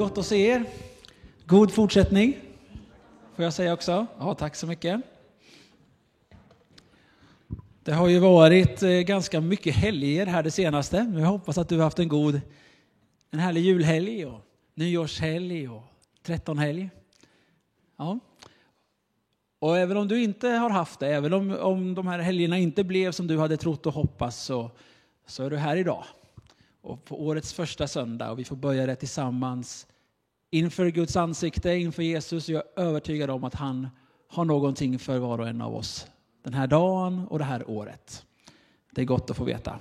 Gott att se er. God fortsättning, får jag säga också. Ja, tack så mycket. Det har ju varit eh, ganska mycket helger här det senaste. Jag hoppas att du har haft en god, en härlig julhelg och nyårshelg och trettonhelg. Ja. Och även om du inte har haft det, även om, om de här helgerna inte blev som du hade trott och hoppats, så, så är du här idag. Och på årets första söndag och vi får börja det tillsammans inför Guds ansikte, inför Jesus. Jag är övertygad om att han har någonting för var och en av oss den här dagen och det här året. Det är gott att få veta.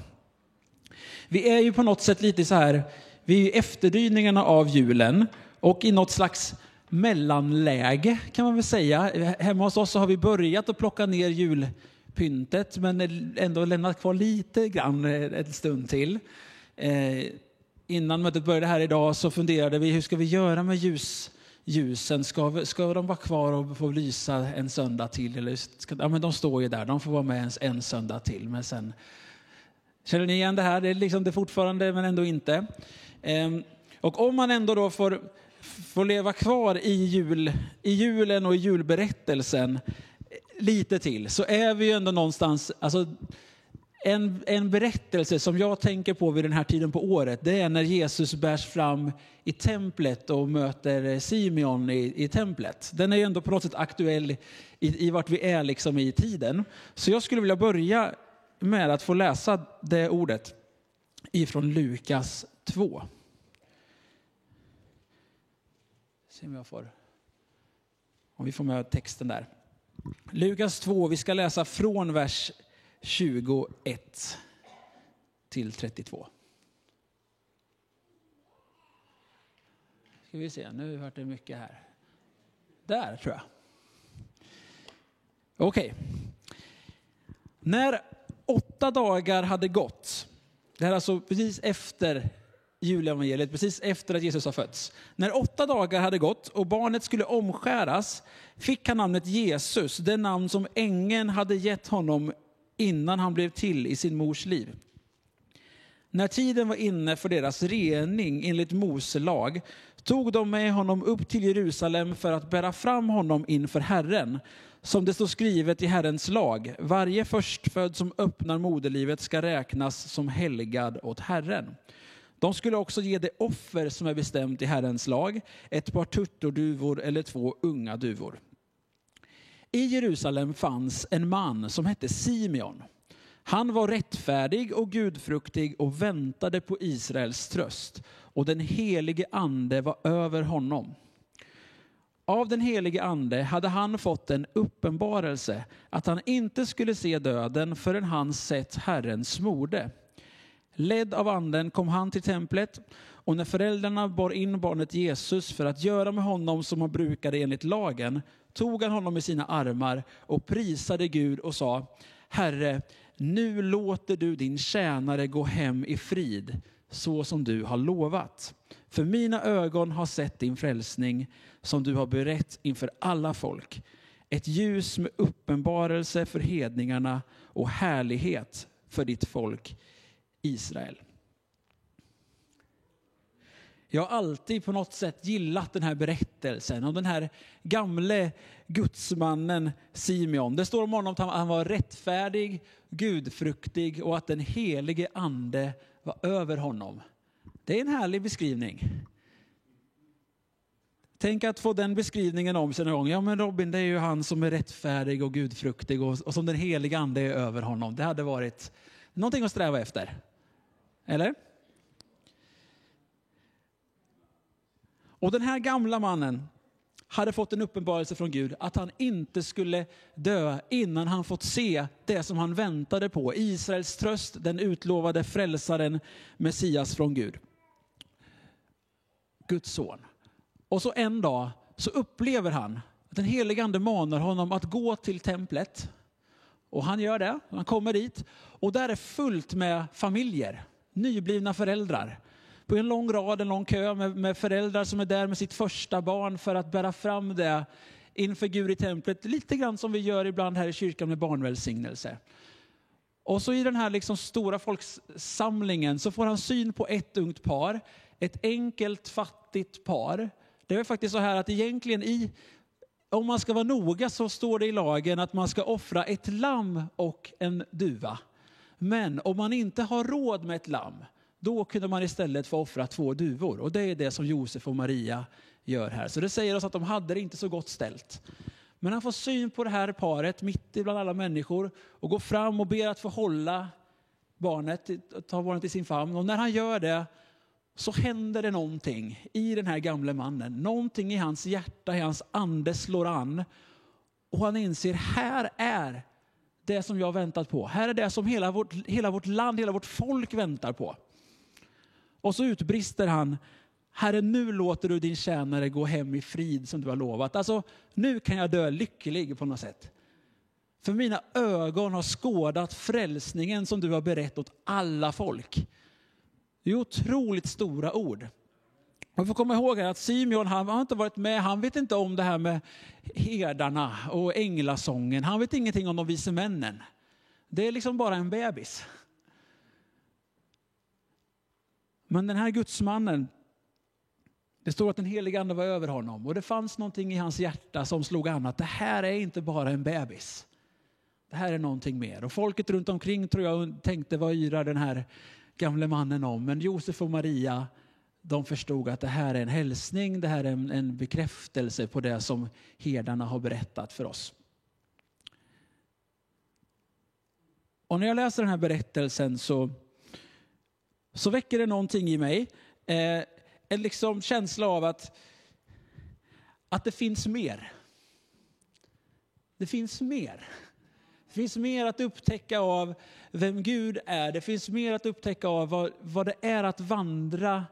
Vi är ju på något sätt lite så här, vi är efterdyningarna av julen och i något slags mellanläge kan man väl säga. Hemma hos oss så har vi börjat att plocka ner julpyntet men ändå lämnat kvar lite grann en stund till. Eh, innan mötet började här idag så funderade vi hur ska vi göra med ljus, ljusen? Ska, ska de vara kvar och få lysa en söndag till? Eller ska, ja, men de står ju där, de får vara med en, en söndag till. Men sen, känner ni igen det här? Det är liksom det fortfarande men ändå inte. Eh, och om man ändå då får, får leva kvar i, jul, i julen och i julberättelsen eh, lite till så är vi ju ändå någonstans, alltså, en, en berättelse som jag tänker på vid den här tiden på året, det är när Jesus bärs fram i templet och möter Simeon i, i templet. Den är ju ändå på något sätt aktuell i, i vart vi är liksom i tiden. Så jag skulle vilja börja med att få läsa det ordet ifrån Lukas 2. Se om jag får, om vi får med texten där. Lukas 2, vi ska läsa från vers 21 till 32. Ska vi se, nu vart det mycket här. Där tror jag. Okej. Okay. När åtta dagar hade gått, det här är alltså precis efter julevangeliet, precis efter att Jesus har fötts. När åtta dagar hade gått och barnet skulle omskäras fick han namnet Jesus, det namn som ängeln hade gett honom innan han blev till i sin mors liv. När tiden var inne för deras rening enligt Mose lag tog de med honom upp till Jerusalem för att bära fram honom inför Herren. Som det står skrivet i Herrens lag, varje förstfödd som öppnar moderlivet ska räknas som helgad åt Herren. De skulle också ge det offer som är bestämt i Herrens lag, ett par turturduvor eller två unga duvor. I Jerusalem fanns en man som hette Simeon. Han var rättfärdig och gudfruktig och väntade på Israels tröst och den helige ande var över honom. Av den helige ande hade han fått en uppenbarelse att han inte skulle se döden förrän han sett Herrens smorde. Ledd av anden kom han till templet och när föräldrarna bar in barnet Jesus för att göra med honom som han brukade enligt lagen tog han honom i sina armar och prisade Gud och sa Herre, nu låter du din tjänare gå hem i frid så som du har lovat. För mina ögon har sett din frälsning som du har berett inför alla folk. Ett ljus med uppenbarelse för hedningarna och härlighet för ditt folk Israel. Jag har alltid på något sätt gillat den här berättelsen om den här gamle gudsmannen Simeon. Det står om honom att han var rättfärdig, gudfruktig och att den helige ande var över honom. Det är en härlig beskrivning. Tänk att få den beskrivningen om sig någon gång. Ja men Robin, det är ju han som är rättfärdig och gudfruktig och, och som den helige ande är över honom. Det hade varit någonting att sträva efter. Eller? Och den här gamla mannen hade fått en uppenbarelse från Gud att han inte skulle dö innan han fått se det som han väntade på. Israels tröst, den utlovade frälsaren, Messias från Gud. Guds son. Och så en dag så upplever han att den helige ande manar honom att gå till templet. Och han gör det, han kommer dit och där är fullt med familjer, nyblivna föräldrar på en lång rad, en lång kö med, med föräldrar som är där med sitt första barn för att bära fram det inför Gud i templet. Lite grann som vi gör ibland här i kyrkan med barnvälsignelse. Och så i den här liksom stora folksamlingen så får han syn på ett ungt par. ett enkelt fattigt par. Det är faktiskt så här att egentligen i, om man ska vara noga så står det i lagen att man ska offra ett lamm och en duva. Men om man inte har råd med ett lamm, då kunde man istället få offra två duvor. Och det är det som Josef och Maria gör här. Så det säger oss att de hade det inte så gott ställt. Men han får syn på det här paret mitt ibland alla människor och går fram och ber att få hålla barnet, ta barnet i sin famn. Och när han gör det så händer det någonting i den här gamle mannen. Någonting i hans hjärta, i hans ande slår an. Och han inser, här är det som jag väntat på. Här är det som hela vårt, hela vårt land, hela vårt folk väntar på. Och så utbrister han, Herre nu låter du din tjänare gå hem i frid som du har lovat. Alltså nu kan jag dö lycklig på något sätt. För mina ögon har skådat frälsningen som du har berett åt alla folk. Det är otroligt stora ord. Man får komma ihåg att Simeon han har inte varit med, han vet inte om det här med herdarna och änglasången. Han vet ingenting om de vise männen. Det är liksom bara en bebis. Men den här gudsmannen, det står att den helige ande var över honom och det fanns någonting i hans hjärta som slog an att det här är inte bara en bebis. Det här är någonting mer. Och folket runt omkring tror jag tänkte vad yrar den här gamle mannen om. Men Josef och Maria, de förstod att det här är en hälsning, det här är en, en bekräftelse på det som herdarna har berättat för oss. Och när jag läser den här berättelsen så, så väcker det någonting i mig. Eh, en liksom känsla av att, att det finns mer. Det finns mer. Det finns mer att upptäcka av vem Gud är. Det finns mer att upptäcka av vad, vad det är att vandra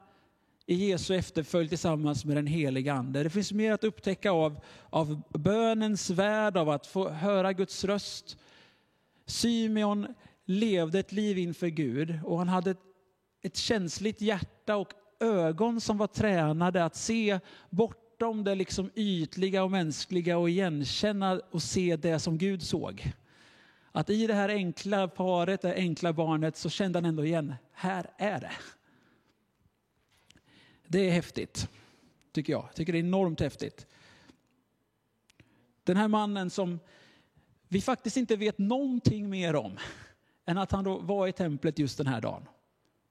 i Jesu efterföljd tillsammans med den heliga Ande. Det finns mer att upptäcka av, av bönens värld, av att få höra Guds röst. Symeon levde ett liv inför Gud och han hade ett, känsligt hjärta och ögon som var tränade att se bortom det liksom ytliga och mänskliga och igenkänna och se det som Gud såg. Att i det här enkla paret, det enkla barnet, så kände han ändå igen, här är det. Det är häftigt, tycker jag. jag tycker det är enormt häftigt. Den här mannen som vi faktiskt inte vet någonting mer om än att han då var i templet just den här dagen.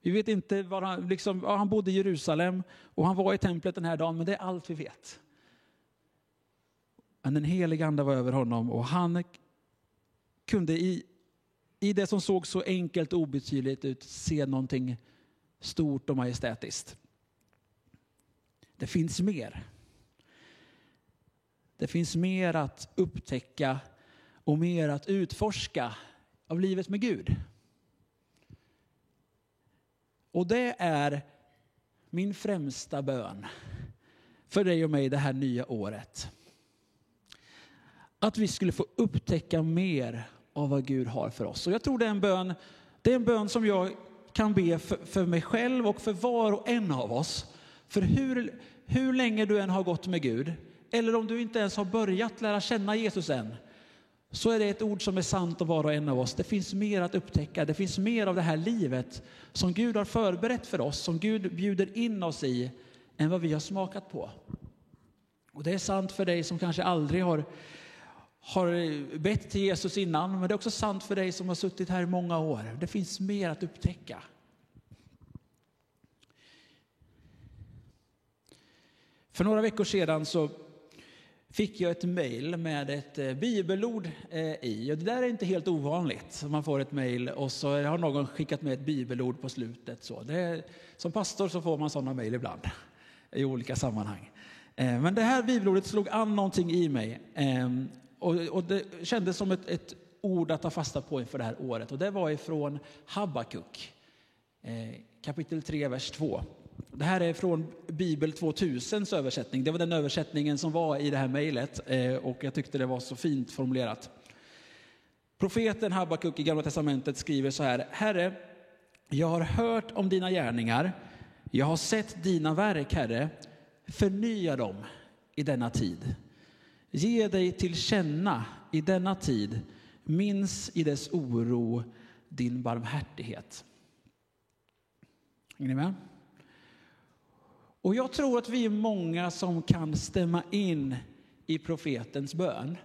Vi vet inte var han, liksom, ja, han bodde i Jerusalem och han var i templet den här dagen, men det är allt vi vet. Men den helige ande var över honom och han kunde i, i det som såg så enkelt och obetydligt ut se någonting stort och majestätiskt. Det finns mer. Det finns mer att upptäcka och mer att utforska av livet med Gud. Och det är min främsta bön för dig och mig det här nya året. Att vi skulle få upptäcka mer av vad Gud har för oss. Och jag tror det är en bön, det är en bön som jag kan be för, för mig själv och för var och en av oss. För hur, hur länge du än har gått med Gud, eller om du inte ens har börjat lära känna Jesus än, så är det ett ord som är sant om var och en av oss. Det finns mer att upptäcka, det finns mer av det här livet som Gud har förberett för oss, som Gud bjuder in oss i, än vad vi har smakat på. Och det är sant för dig som kanske aldrig har har bett till Jesus innan, men det är också sant för dig som har suttit här i många år. Det finns mer att upptäcka. För några veckor sedan så fick jag ett mejl med ett eh, bibelord eh, i. Och det där är inte helt ovanligt. Man får ett mejl och så har någon skickat med ett bibelord på slutet. Så är, som pastor så får man sådana mejl ibland i olika sammanhang. Eh, men det här bibelordet slog an någonting i mig. Ehm, och, det kändes som ett, ett, ord att ta fasta på inför det här året. Och det var ifrån Habakuk, kapitel 3, vers 2. Det här är från Bibel 2000s översättning. Det var den översättningen som var i det här mejlet eh, och jag tyckte det var så fint formulerat. Profeten Habakuk i Gamla Testamentet skriver så här. Herre, jag har hört om dina gärningar. Jag har sett dina verk, Herre. Förnya dem i denna tid. Ge dig till känna i denna tid, minns i dess oro din barmhärtighet. Är ni med? Och jag tror att vi är många som kan stämma in i profetens bön.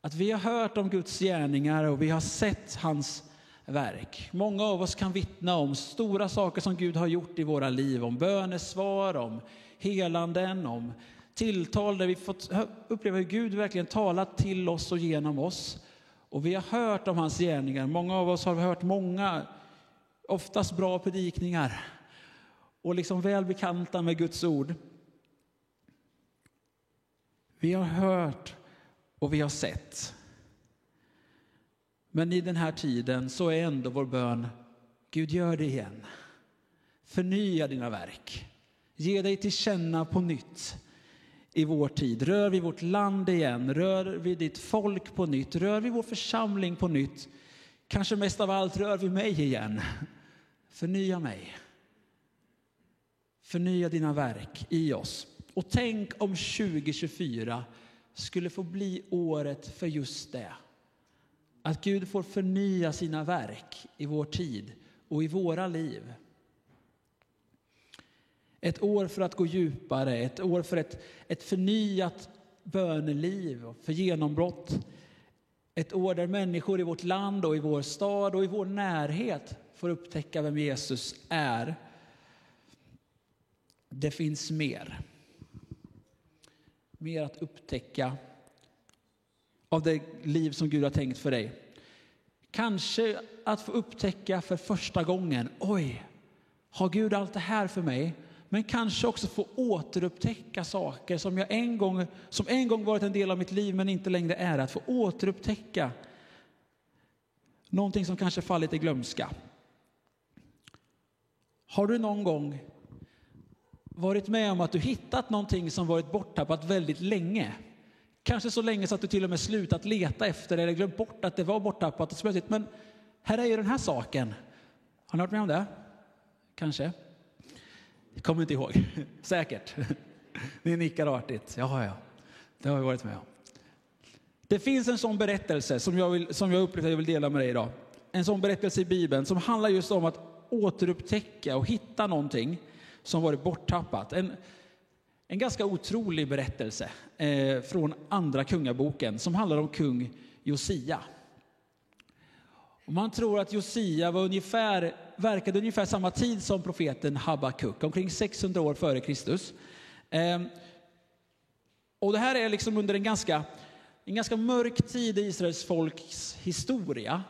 Att vi har hört om Guds gärningar och vi har sett hans verk. Många av oss kan vittna om stora saker som Gud har gjort i våra liv, om bönesvar, om helanden, om tilltal där vi fått uppleva hur Gud verkligen talat till oss och genom oss. Och vi har hört om hans gärningar. Många av oss har hört många, oftast bra predikningar och liksom väl bekanta med Guds ord. Vi har hört och vi har sett. Men i den här tiden så är ändå vår bön, Gud gör det igen. Förnya dina verk. Ge dig till känna på nytt i vår tid. Rör vi vårt land igen, rör vi ditt folk på nytt, rör vi vår församling på nytt. Kanske mest av allt rör vi mig igen. Förnya mig. Förnya dina verk i oss. Och tänk om 2024 skulle få bli året för just det. Att Gud får förnya sina verk i vår tid och i våra liv. Ett år för att gå djupare, ett år för ett, ett förnyat böneliv och för genombrott. Ett år där människor i vårt land och i vår stad och i vår närhet får upptäcka vem Jesus är. Det finns mer. Mer att upptäcka av det liv som Gud har tänkt för dig. Kanske att få upptäcka för första gången, oj, har Gud allt det här för mig? Men kanske också få återupptäcka saker som, jag en gång, som en gång varit en del av mitt liv men inte längre är. Att få återupptäcka någonting som kanske fallit i glömska. Har du någon gång varit med om att du hittat någonting som varit borttappat väldigt länge? Kanske så länge så att du till och med slutat leta efter det eller glömt bort att det var borttappat. Och plötsligt, men här är ju den här saken. Har ni varit med om det? Kanske? Jag kommer inte ihåg. Säkert. Ni nickar artigt. Ja, ja. Det har vi varit med om. Det finns en sån berättelse som jag, vill, som jag upplevt att jag vill dela med dig idag. En sån berättelse i Bibeln som handlar just om att återupptäcka och hitta någonting som varit borttappat. En, en ganska otrolig berättelse eh, från Andra Kungaboken som handlar om kung Josia. Och man tror att Josia var ungefär, verkade ungefär samma tid som profeten Habakuk, omkring 600 år före Kristus. Eh, och det här är liksom under en ganska, en ganska mörk tid i Israels folks historia.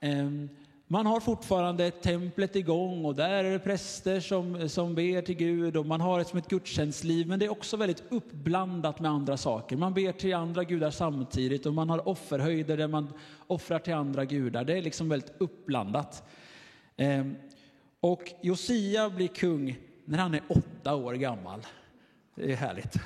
Eh, man har fortfarande templet igång och där är det präster som, som ber till Gud och man har ett som ett gudstjänstliv men det är också väldigt uppblandat med andra saker. Man ber till andra gudar samtidigt och man har offerhöjder där man offrar till andra gudar. Det är liksom väldigt uppblandat. Ehm, och Josia blir kung när han är åtta år gammal. Det är härligt.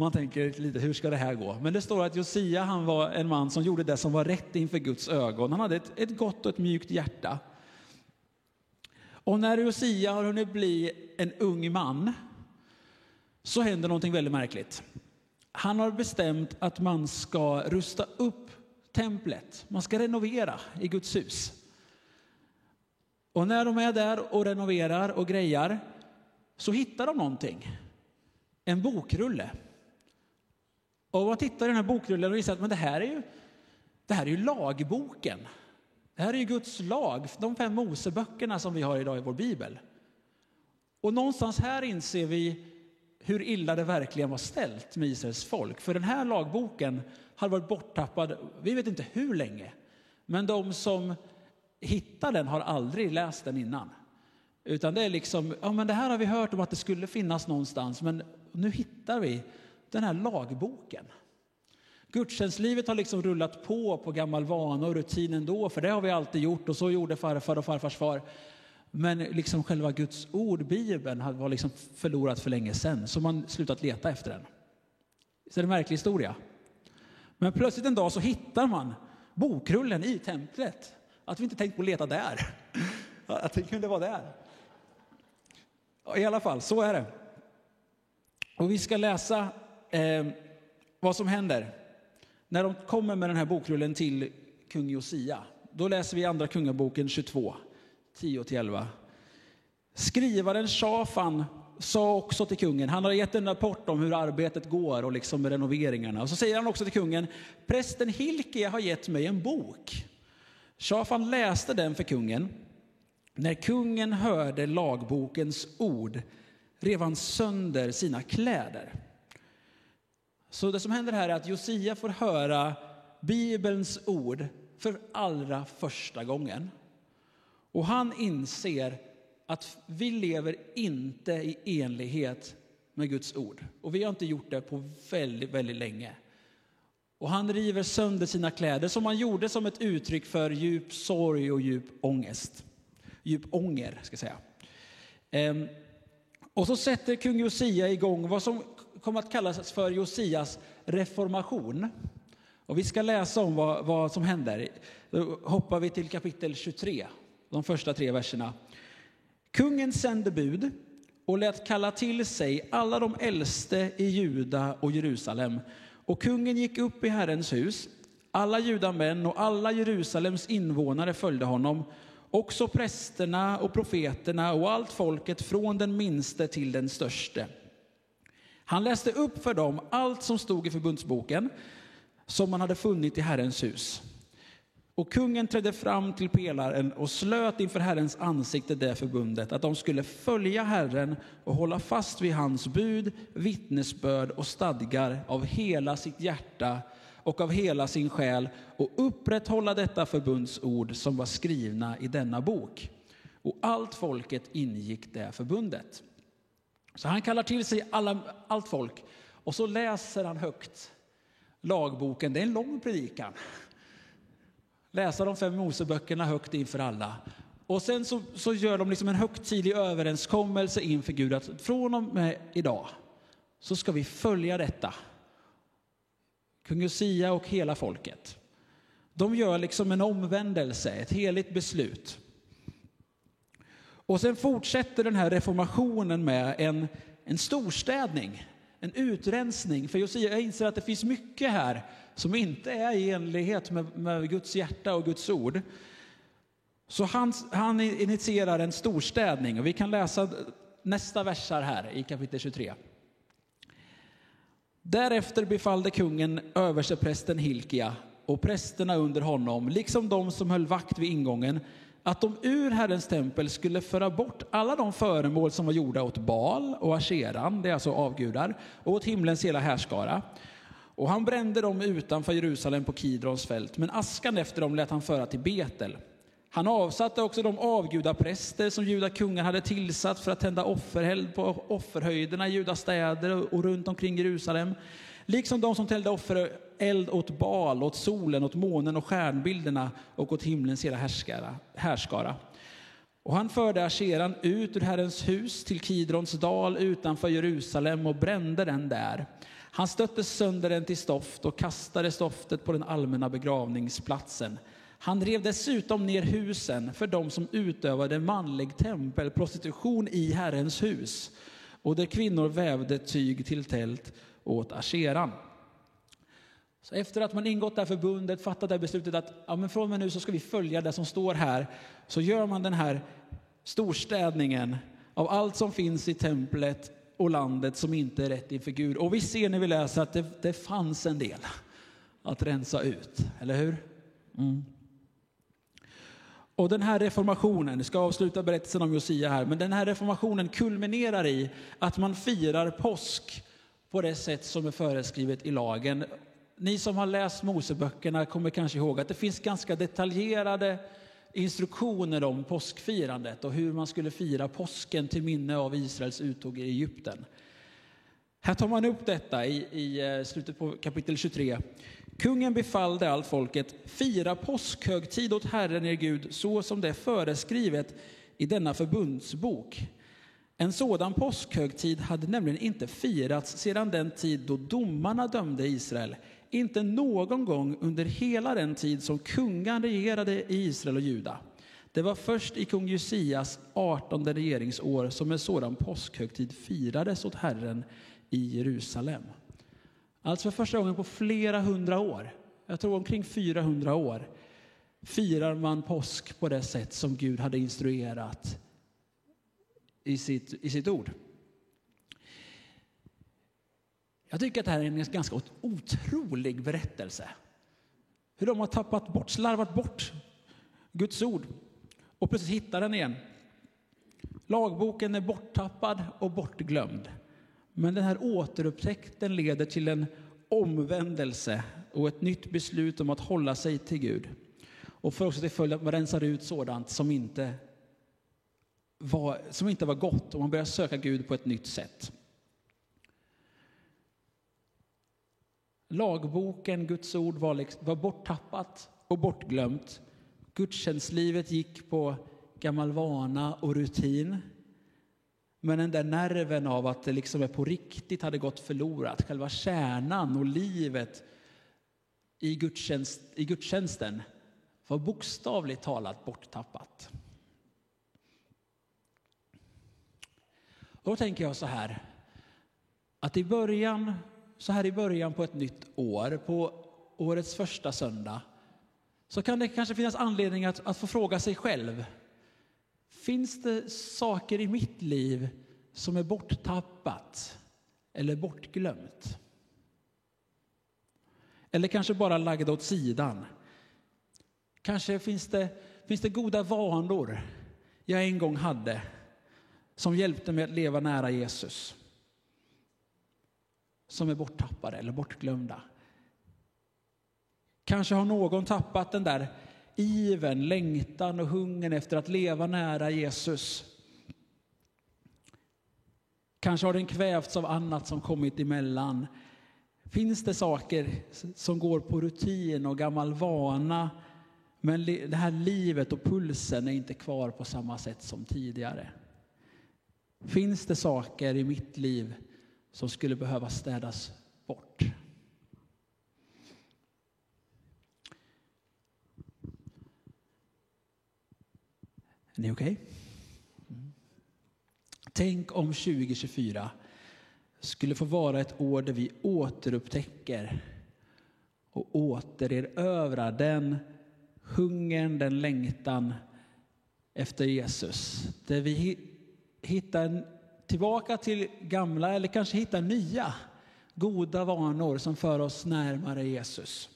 Man tänker lite, hur ska det här gå? Men det står att Josia han var en man som gjorde det som var rätt inför Guds ögon. Han hade ett, ett gott och ett mjukt hjärta. Och när Josia har hunnit bli en ung man så händer någonting väldigt märkligt. Han har bestämt att man ska rusta upp templet. Man ska renovera i Guds hus. Och när de är där och renoverar och grejar så hittar de någonting. En bokrulle. Och man tittar i den här bokrullen och inser att men det, här är ju, det här är ju lagboken. Det här är ju Guds lag, de fem Moseböckerna som vi har idag i vår bibel. Och någonstans här inser vi hur illa det verkligen var ställt med Israels folk. För den här lagboken har varit borttappad, vi vet inte hur länge. Men de som hittar den har aldrig läst den innan. Utan det är liksom, ja men det här har vi hört om att det skulle finnas någonstans, men nu hittar vi den här lagboken. Gudstjänstlivet har liksom rullat på på gammal vana och rutin ändå, för det har vi alltid gjort och så gjorde farfar och farfars far. Men liksom själva Guds ord, Bibeln, var liksom förlorat för länge sedan, så man slutat leta efter den. Så är det en märklig historia. Men plötsligt en dag så hittar man bokrullen i templet. Att vi inte tänkt på att leta där. Att det kunde vara där. I alla fall, så är det. Och vi ska läsa eh, vad som händer när de kommer med den här bokrullen till kung Josia. Då läser vi andra kungaboken 22, 10-11. Skrivaren Shafan sa också till kungen, han har gett en rapport om hur arbetet går och liksom med renoveringarna. Och så säger han också till kungen, prästen Hilkia har gett mig en bok. Shafan läste den för kungen. När kungen hörde lagbokens ord rev han sönder sina kläder. Så det som händer här är att Josia får höra Bibelns ord för allra första gången. Och han inser att vi lever inte i enlighet med Guds ord. Och vi har inte gjort det på väldigt, väldigt länge. Och han river sönder sina kläder som han gjorde som ett uttryck för djup sorg och djup ångest. Djup ånger, ska jag säga. Ehm, och så sätter kung Josia igång vad som kom att kallas för Josias reformation. Och vi ska läsa om vad, vad som händer. Då hoppar vi till kapitel 23, de första tre verserna. Kungen sände bud och lät kalla till sig alla de äldste i Juda och Jerusalem. Och kungen gick upp i Herrens hus. Alla judamän och alla Jerusalems invånare följde honom, också prästerna och profeterna och allt folket från den minste till den störste. Han läste upp för dem allt som stod i förbundsboken som man hade funnit i Herrens hus. Och kungen trädde fram till pelaren och slöt inför Herrens ansikte det förbundet, att de skulle följa Herren och hålla fast vid hans bud, vittnesbörd och stadgar av hela sitt hjärta och av hela sin själ och upprätthålla detta förbundsord som var skrivna i denna bok. Och allt folket ingick det förbundet. Så han kallar till sig alla, allt folk och så läser han högt lagboken. Det är en lång predikan läsa de fem Moseböckerna högt inför alla. Och sen så, så gör de liksom en högtidlig överenskommelse inför Gud att från och med idag så ska vi följa detta. Kung Josia och hela folket. De gör liksom en omvändelse, ett heligt beslut. Och sen fortsätter den här reformationen med en, en storstädning, en utrensning. För Josia inser att det finns mycket här som inte är i enlighet med, med Guds hjärta och Guds ord. Så han, han initierar en storstädning och vi kan läsa nästa versar här i kapitel 23. Därefter befallde kungen översteprästen Hilkia och prästerna under honom, liksom de som höll vakt vid ingången, att de ur Herrens tempel skulle föra bort alla de föremål som var gjorda åt Baal och Asheran, det är alltså avgudar, och åt himlens hela härskara och han brände dem utanför Jerusalem på Kidrons fält, men askan efter dem lät han föra till Betel. Han avsatte också de avgudapräster som judakungar hade tillsatt för att tända offereld på offerhöjderna i judastäder och runt omkring Jerusalem, liksom de som tände offereld åt Baal, åt solen, åt månen och stjärnbilderna och åt himlens hela härskara. härskara. Och han förde Asheran ut ur Herrens hus till Kidrons dal utanför Jerusalem och brände den där. Han stötte sönder den till stoft och kastade stoftet på den allmänna begravningsplatsen. Han rev dessutom ner husen för dem som utövade manlig tempelprostitution i Herrens hus och där kvinnor vävde tyg till tält åt Asheran. Så efter att man ingått det här förbundet, fattat det här beslutet att ja, men från och med nu så ska vi följa det som står här, så gör man den här storstädningen av allt som finns i templet och landet som inte är rätt inför Gud. Och vi ser när vi läser att det, det fanns en del att rensa ut, eller hur? Mm. Och den här reformationen, jag ska avsluta berättelsen om Josia här, men den här reformationen kulminerar i att man firar påsk på det sätt som är föreskrivet i lagen. Ni som har läst Moseböckerna kommer kanske ihåg att det finns ganska detaljerade instruktioner om påskfirandet och hur man skulle fira påsken till minne av Israels uttåg i Egypten. Här tar man upp detta i, i eh, slutet på kapitel 23. Kungen befallde allt folket, fira påskhögtid åt Herren er Gud så som det är föreskrivet i denna förbundsbok. En sådan påskhögtid hade nämligen inte firats sedan den tid då domarna dömde Israel inte någon gång under hela den tid som kungan regerade i Israel och Juda. Det var först i kung Josias 18 regeringsår som en sådan påskhögtid firades åt Herren i Jerusalem. Alltså för första gången på flera hundra år, jag tror omkring 400 år, firar man påsk på det sätt som Gud hade instruerat i sitt, i sitt ord. Jag tycker att det här är en ganska otrolig berättelse. Hur de har tappat bort, slarvat bort Guds ord och plötsligt hittar den igen. Lagboken är borttappad och bortglömd. Men den här återupptäckten leder till en omvändelse och ett nytt beslut om att hålla sig till Gud. Och för också till följd att man rensar ut sådant som inte var, som inte var gott och man börjar söka Gud på ett nytt sätt. Lagboken, Guds ord, var, liksom, var borttappat och bortglömt. Gudstjänstlivet gick på gammal vana och rutin. Men den där nerven av att det liksom är på riktigt hade gått förlorat, själva kärnan och livet i, gudstjänst, i gudstjänsten var bokstavligt talat borttappat. Då tänker jag så här, att i början, så här i början på ett nytt år, på årets första söndag, så kan det kanske finnas anledning att, att få fråga sig själv. Finns det saker i mitt liv som är borttappat eller bortglömt? Eller kanske bara lagda åt sidan? Kanske finns det, finns det goda vanor jag en gång hade som hjälpte mig att leva nära Jesus. Som är borttappade eller bortglömda. Kanske har någon tappat den där iven, längtan och hungern efter att leva nära Jesus. Kanske har den kvävts av annat som kommit emellan. Finns det saker som går på rutin och gammal vana men det här livet och pulsen är inte kvar på samma sätt som tidigare? Finns det saker i mitt liv som skulle behöva städas bort? Är ni okej? Okay? Mm. Tänk om 2024 skulle få vara ett år där vi återupptäcker och återerövrar den hungern, den längtan efter Jesus. Där vi hittar tillbaka till gamla eller kanske hitta nya goda vanor som för oss närmare Jesus.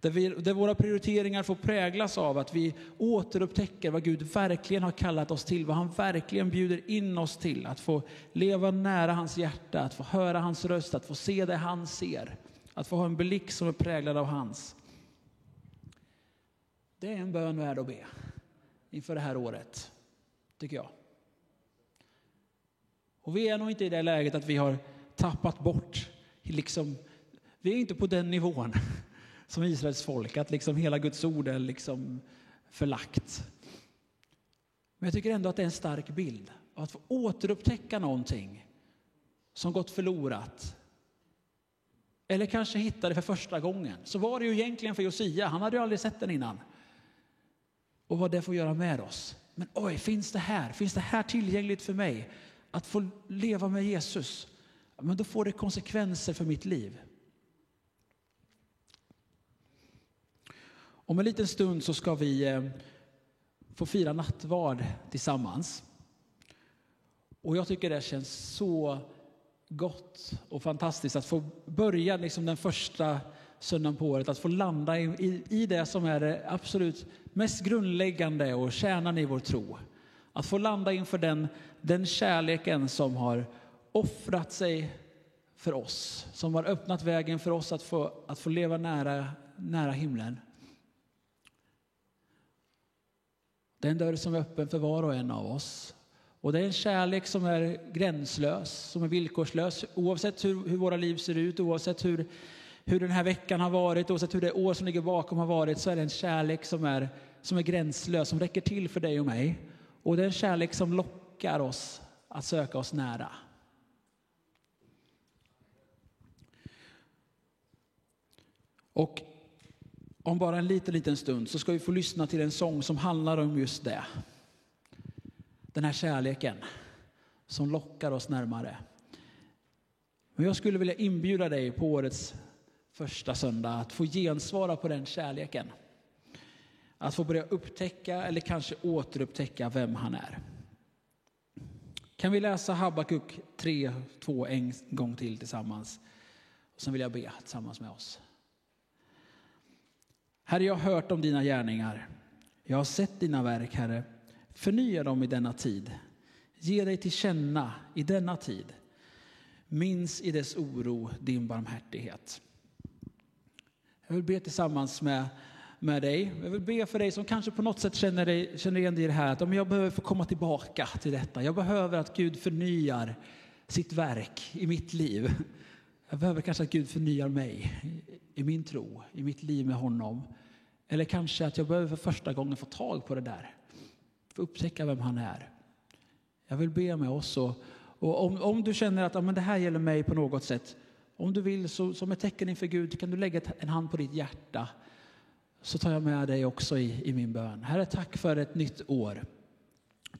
Där, vi, där våra prioriteringar får präglas av att vi återupptäcker vad Gud verkligen har kallat oss till, vad han verkligen bjuder in oss till. Att få leva nära hans hjärta, att få höra hans röst, att få se det han ser. Att få ha en blick som är präglad av hans. Det är en bön värd att be inför det här året, tycker jag. Och vi är nog inte i det läget att vi har tappat bort, liksom, vi är inte på den nivån som Israels folk, att liksom hela Guds ord är liksom förlagt. Men jag tycker ändå att det är en stark bild av att få återupptäcka någonting som gått förlorat. Eller kanske hitta det för första gången. Så var det ju egentligen för Josia, han hade ju aldrig sett den innan. Och vad det får göra med oss. Men oj, finns det här? Finns det här tillgängligt för mig? Att få leva med Jesus? Men då får det konsekvenser för mitt liv. Om en liten stund så ska vi eh, få fira nattvard tillsammans. Och jag tycker det känns så gott och fantastiskt att få börja liksom den första söndagen på året, att få landa i, i, i det som är det absolut mest grundläggande och kärnan i vår tro. Att få landa inför den, den kärleken som har offrat sig för oss, som har öppnat vägen för oss att få, att få leva nära, nära himlen. Det är en dörr som är öppen för var och en av oss. Och det är en kärlek som är gränslös, som är villkorslös oavsett hur, hur våra liv ser ut, oavsett hur, hur den här veckan har varit, oavsett hur det år som ligger bakom har varit, så är det en kärlek som är, som är gränslös, som räcker till för dig och mig. Och det är en kärlek som lockar oss att söka oss nära. Och om bara en liten, liten stund så ska vi få lyssna till en sång som handlar om just det. Den här kärleken som lockar oss närmare. Men jag skulle vilja inbjuda dig på årets första söndag att få gensvara på den kärleken. Att få börja upptäcka eller kanske återupptäcka vem han är. Kan vi läsa Habakuk 3, 2 en gång till tillsammans? Och sen vill jag be tillsammans med oss. Herre, jag har hört om dina gärningar. Jag har sett dina verk, Herre. Förnya dem i denna tid. Ge dig till känna i denna tid. Minns i dess oro din barmhärtighet. Jag vill be tillsammans med, med dig. Jag vill be för dig som kanske på något sätt känner, dig, känner igen dig i det här. Att om jag behöver få komma tillbaka till detta. Jag behöver att Gud förnyar sitt verk i mitt liv. Jag behöver kanske att Gud förnyar mig i min tro, i mitt liv med honom. Eller kanske att jag behöver för första gången få tag på det där. Få upptäcka vem han är. Jag vill be med oss och, och om, om du känner att ja, men det här gäller mig på något sätt. Om du vill så, som ett tecken inför Gud kan du lägga en hand på ditt hjärta. Så tar jag med dig också i, i min bön. Herre, tack för ett nytt år.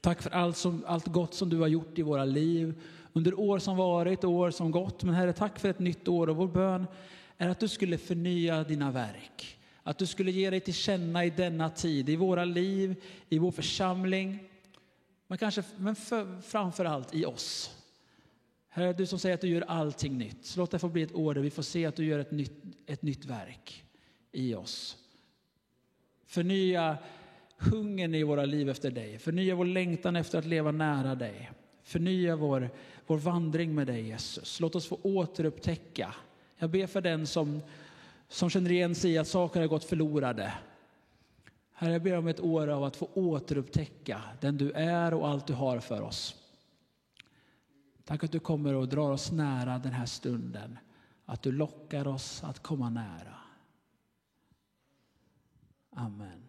Tack för allt, som, allt gott som du har gjort i våra liv under år som varit och år som gått. Men Herre, tack för ett nytt år och vår bön är att du skulle förnya dina verk. Att du skulle ge dig till känna i denna tid, i våra liv, i vår församling. Men kanske men för, framför allt i oss. Herre, du som säger att du gör allting nytt. Så låt det få bli ett år där vi får se att du gör ett nytt, ett nytt verk i oss. Förnya hungern i våra liv efter dig. Förnya vår längtan efter att leva nära dig. Förnya vår, vår vandring med dig Jesus. Låt oss få återupptäcka. Jag ber för den som, som känner igen sig i att saker har gått förlorade. Herre, jag ber om ett år av att få återupptäcka den du är och allt du har för oss. Tack att du kommer och drar oss nära den här stunden. Att du lockar oss att komma nära. Amen.